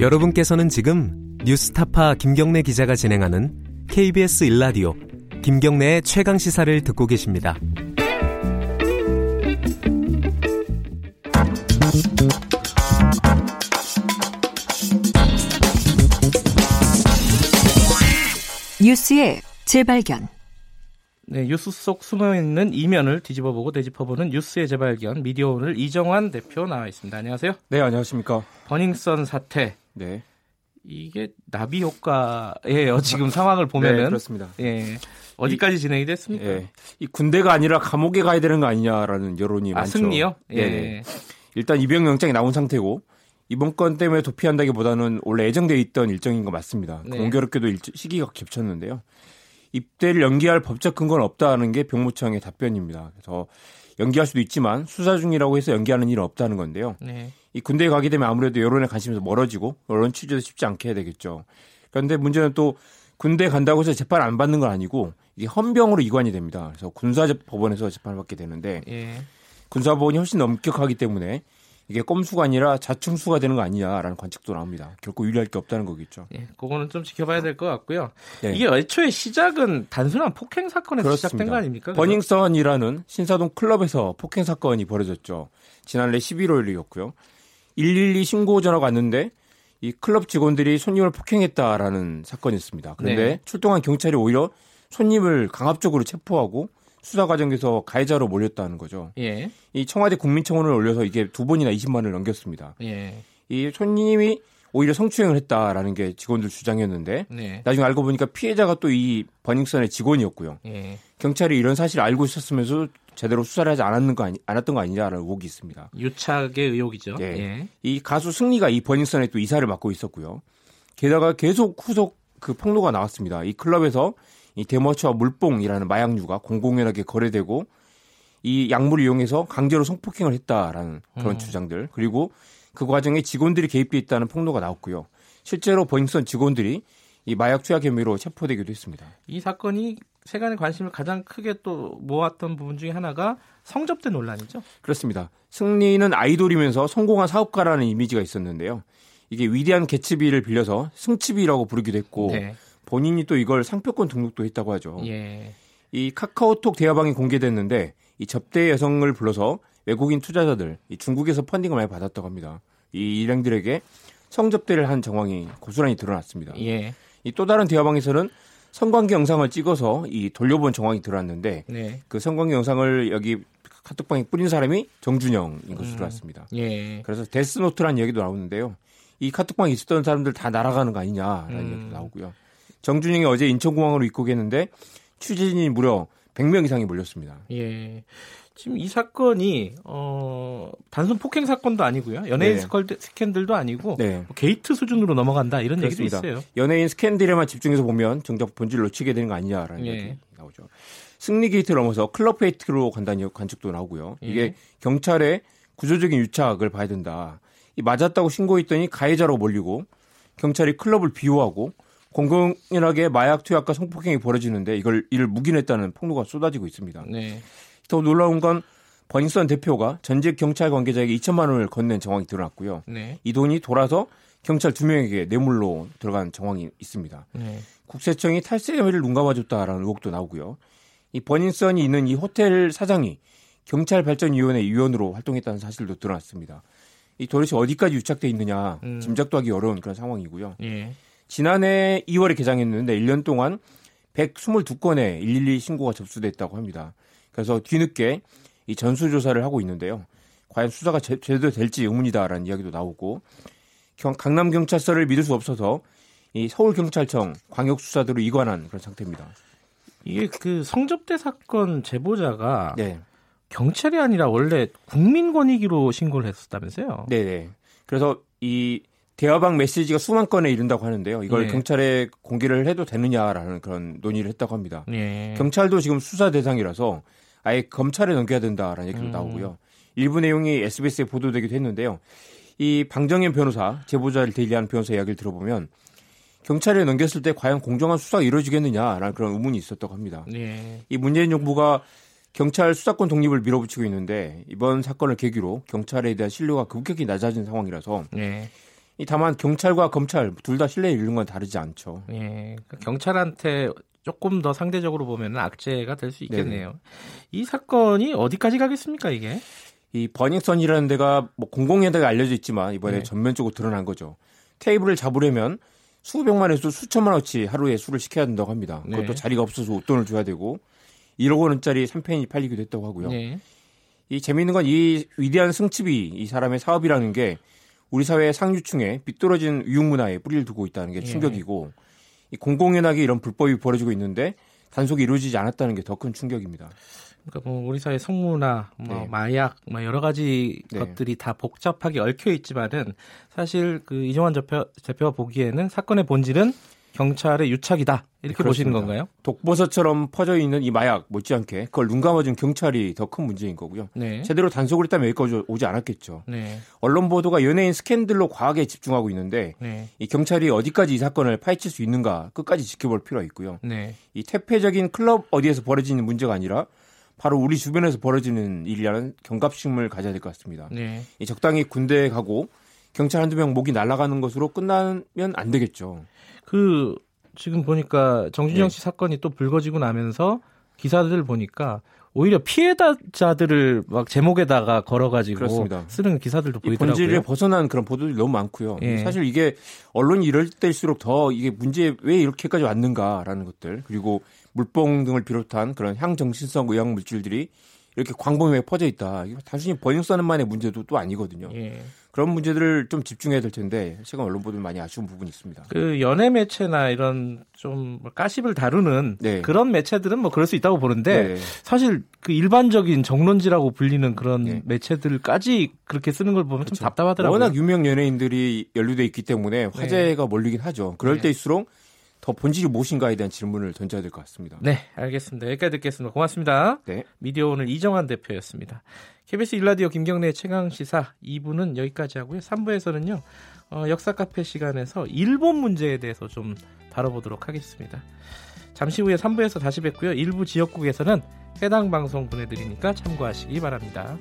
여러분께서는 지금 뉴스타파 김경래 기자가 진행하는 KBS 일라디오 김경래의 최강 시사를 듣고 계십니다. 뉴스의 재발견. 네, 뉴스 속 숨어 있는 이면을 뒤집어 보고 되짚어 보는 뉴스의 재발견 미디어 오늘 이정환 대표 나와 있습니다. 안녕하세요. 네, 안녕하십니까. 버닝썬 사태. 네. 이게 나비 효과예요. 지금 상황을 보면은. 네, 그렇습니다. 예. 어디까지 이, 진행이 됐습니까? 예. 이 군대가 아니라 감옥에 가야 되는 거 아니냐라는 여론이 아, 많죠. 승리요? 예. 네. 일단 입영 영장이 나온 상태고 이번 건 때문에 도피한다기보다는 원래 예정돼 있던 일정인 거 맞습니다. 네. 공교롭게도 일, 시기가 겹쳤는데요. 입대를 연기할 법적 근거는 없다는 게 병무청의 답변입니다. 그래서 연기할 수도 있지만 수사 중이라고 해서 연기하는 일은 없다는 건데요. 네. 이 군대에 가게 되면 아무래도 여론의 관심에서 멀어지고 언론 취재도 쉽지 않게 해야 되겠죠. 그런데 문제는 또 군대 간다고 해서 재판 안 받는 건 아니고 이게 헌병으로 이관이 됩니다. 그래서 군사법원에서 재판을 받게 되는데 예. 군사법원이 훨씬 엄격하기 때문에 이게 꼼수가 아니라 자충수가 되는 거 아니냐라는 관측도 나옵니다. 결코 유리할 게 없다는 거겠죠. 예, 그거는 좀 지켜봐야 될 것 같고요. 네. 이게 애초에 시작은 단순한 폭행 사건에서 그렇습니다. 시작된 거 아닙니까? 버닝썬이라는 신사동 클럽에서 폭행 사건이 벌어졌죠. 지난해 11월이었고요. 112 신고 전화가 왔는데 이 클럽 직원들이 손님을 폭행했다라는 사건이었습니다. 그런데 네. 출동한 경찰이 오히려 손님을 강압적으로 체포하고 수사 과정에서 가해자로 몰렸다는 거죠. 예. 이 청와대 국민청원을 올려서 이게 두 번이나 20만 원을 넘겼습니다. 예. 이 손님이 오히려 성추행을 했다라는 게 직원들 주장이었는데 네. 나중에 알고 보니까 피해자가 또 이 버닝썬의 직원이었고요. 예. 경찰이 이런 사실을 알고 있었으면서 제대로 수사를 하지 않았는 거 아니, 않았던 거 아니냐라는 의혹이 있습니다. 유착의 의혹이죠. 예. 예. 이 가수 승리가 이 버닝썬의 또 이사를 맡고 있었고요. 게다가 계속 후속 그 폭로가 나왔습니다. 이 클럽에서 이 대머치와 물뽕이라는 마약류가 공공연하게 거래되고 이 약물을 이용해서 강제로 성폭행을 했다라는 그런 음. 주장들 그리고 그 과정에 직원들이 개입돼 있다는 폭로가 나왔고요. 실제로 버닝썬 직원들이 이 마약 투약 혐의로 체포되기도 했습니다. 이 사건이 세간의 관심을 가장 크게 또 모았던 부분 중에 하나가 성접대 논란이죠. 그렇습니다. 승리는 아이돌이면서 성공한 사업가라는 이미지가 있었는데요. 이게 위대한 개츠비를 빌려서 승치비라고 부르기도 했고 네. 본인이 또 이걸 상표권 등록도 했다고 하죠. 예. 이 카카오톡 대화방이 공개됐는데 이 접대 여성을 불러서 외국인 투자자들, 이 중국에서 펀딩을 많이 받았다고 합니다. 이 일행들에게 성접대를 한 정황이 고스란히 드러났습니다. 예. 이 또 다른 대화방에서는 성관계 영상을 찍어서 이 돌려본 정황이 드러났는데 네. 그 성관계 영상을 여기 카톡방에 뿌린 사람이 정준영인 것으로 음. 드러났습니다. 예. 그래서 데스노트라는 얘기도 나오는데요. 이 카톡방에 있었던 사람들 다 날아가는 거 아니냐라는 음. 얘기도 나오고요. 정준영이 어제 인천공항으로 입국했는데 취재진이 무려 100명 이상이 몰렸습니다. 예. 지금 이 사건이 어 단순 폭행 사건도 아니고요. 연예인 네. 스캔들도 아니고 네. 뭐 게이트 수준으로 넘어간다 이런 그렇습니다. 얘기도 있어요. 연예인 스캔들에만 집중해서 보면 정작 본질을 놓치게 되는 거 아니냐라는 예. 얘기 나오죠. 승리 게이트를 넘어서 클럽 게이트로 간다는 관측도 나오고요. 예. 이게 경찰의 구조적인 유착을 봐야 된다. 이 맞았다고 신고했더니 가해자로 몰리고 경찰이 클럽을 비호하고 공공연하게 마약 투약과 성폭행이 벌어지는데 이걸 이를 묵인했다는 폭로가 쏟아지고 있습니다. 네. 더 놀라운 건 버닝썬 대표가 전직 경찰 관계자에게 2천만 원을 건넨 정황이 드러났고요. 네. 이 돈이 돌아서 경찰 두 명에게 뇌물로 들어간 정황이 있습니다. 네. 국세청이 탈세 혐의를 눈감아줬다라는 의혹도 나오고요. 이 버닝썬이 있는 이 호텔 사장이 경찰 발전위원회 위원으로 활동했다는 사실도 드러났습니다. 이 도대체 어디까지 유착돼 있느냐 음. 짐작도 하기 어려운 그런 상황이고요. 예. 지난해 2월에 개장했는데 1년 동안 122건의 112 신고가 접수됐다고 합니다. 그래서 뒤늦게 이 전수조사를 하고 있는데요. 과연 수사가 제, 제대로 될지 의문이다라는 이야기도 나오고 경, 강남 경찰서를 믿을 수 없어서 이 서울 경찰청 광역 수사대로 이관한 그런 상태입니다. 이게 그 성접대 사건 제보자가 네. 경찰이 아니라 원래 국민권익위로 신고를 했었다면서요? 네 네. 그래서 이 대화방 메시지가 수만 건에 이른다고 하는데요. 이걸 네. 경찰에 공개를 해도 되느냐라는 그런 논의를 했다고 합니다. 네. 경찰도 지금 수사 대상이라서 아예 검찰에 넘겨야 된다라는 얘기도 음. 나오고요. 일부 내용이 SBS에 보도되기도 했는데요. 이 방정현 변호사 제보자를 대리하는 변호사 이야기를 들어보면 경찰에 넘겼을 때 과연 공정한 수사가 이루어지겠느냐라는 그런 의문이 있었다고 합니다. 네. 이 문재인 정부가 경찰 수사권 독립을 밀어붙이고 있는데 이번 사건을 계기로 경찰에 대한 신뢰가 급격히 낮아진 상황이라서 네. 다만 경찰과 검찰 둘 다 신뢰를 잃는 건 다르지 않죠. 예, 그러니까 경찰한테 조금 더 상대적으로 보면 악재가 될 수 있겠네요. 네. 이 사건이 어디까지 가겠습니까 이게? 이 버닝썬이라는 데가 뭐 공공연하게 알려져 있지만 이번에 네. 전면적으로 드러난 거죠. 테이블을 잡으려면 수백만에서 수천만 원치 하루에 술을 시켜야 된다고 합니다. 그것도 네. 자리가 없어서 옷돈을 줘야 되고 1억 원짜리 3펜이 팔리기도 했다고 하고요. 네. 이 재미있는 건 이 위대한 승집이 이 사람의 사업이라는 게 우리 사회의 상류층에 빗떨어진 위육 문화에 뿌리를 두고 있다는 게 네. 충격이고 이 공공연하게 이런 불법이 벌어지고 있는데 단속이 이루어지지 않았다는 게 더 큰 충격입니다. 그러니까 뭐 우리 사회 성문화, 뭐 네. 마약, 뭐 여러 가지 네. 것들이 다 복잡하게 얽혀 있지만은 사실 그 이종환 대표, 대표가 보기에는 사건의 본질은 경찰의 유착이다 이렇게 그렇습니다. 보시는 건가요? 독버섯처럼 퍼져 있는 이 마약 못지않게 그걸 눈 감아준 경찰이 더 큰 문제인 거고요. 네. 제대로 단속을 했다면 여기까지 오지 않았겠죠. 네. 언론 보도가 연예인 스캔들로 과하게 집중하고 있는데 네. 이 경찰이 어디까지 이 사건을 파헤칠 수 있는가 끝까지 지켜볼 필요가 있고요. 네. 이 태폐적인 클럽 어디에서 벌어지는 문제가 아니라 바로 우리 주변에서 벌어지는 일이라는 경각심을 가져야 될 것 같습니다. 네. 이 적당히 군대에 가고 경찰 한두 명 목이 날아가는 것으로 끝나면 안 되겠죠. 그 지금 보니까 정준영 네. 씨 사건이 또 불거지고 나면서 기사들 보니까 오히려 피해자들을 막 제목에다가 걸어가지고 그렇습니다. 쓰는 기사들도 보이더라고요. 본질을 벗어난 그런 보도들이 너무 많고요. 예. 사실 이게 언론이 이럴 때일수록 더 이게 문제 왜 이렇게까지 왔는가라는 것들 그리고 물뽕 등을 비롯한 그런 향정신성 의약 물질들이 이렇게 광범위하게 퍼져 있다. 단순히 번역 사는만의 문제도 또 아니거든요. 예. 그런 문제들을 좀 집중해야 될 텐데 최근 언론 보도는 많이 아쉬운 부분이 있습니다. 그 연예 매체나 이런 좀 까십을 다루는 네. 그런 매체들은 뭐 그럴 수 있다고 보는데 네. 사실 그 일반적인 정론지라고 불리는 그런 네. 매체들까지 그렇게 쓰는 걸 보면 그렇죠. 좀 답답하더라고요. 워낙 유명 연예인들이 연루돼 있기 때문에 화제가 네. 몰리긴 하죠. 그럴 네. 때일수록 더 본질이 무엇인가에 대한 질문을 던져야 될 것 같습니다. 네, 알겠습니다. 여기까지 듣겠습니다. 고맙습니다. 네. 미디어 오늘 이정환 대표였습니다. KBS 일라디오 김경래 최강 시사 2부는 여기까지 하고요. 3부에서는요. 어, 역사 카페 시간에서 일본 문제에 대해서 좀 다뤄보도록 하겠습니다. 잠시 후에 3부에서 다시 뵙고요. 일부 지역국에서는 해당 방송 보내드리니까 참고하시기 바랍니다.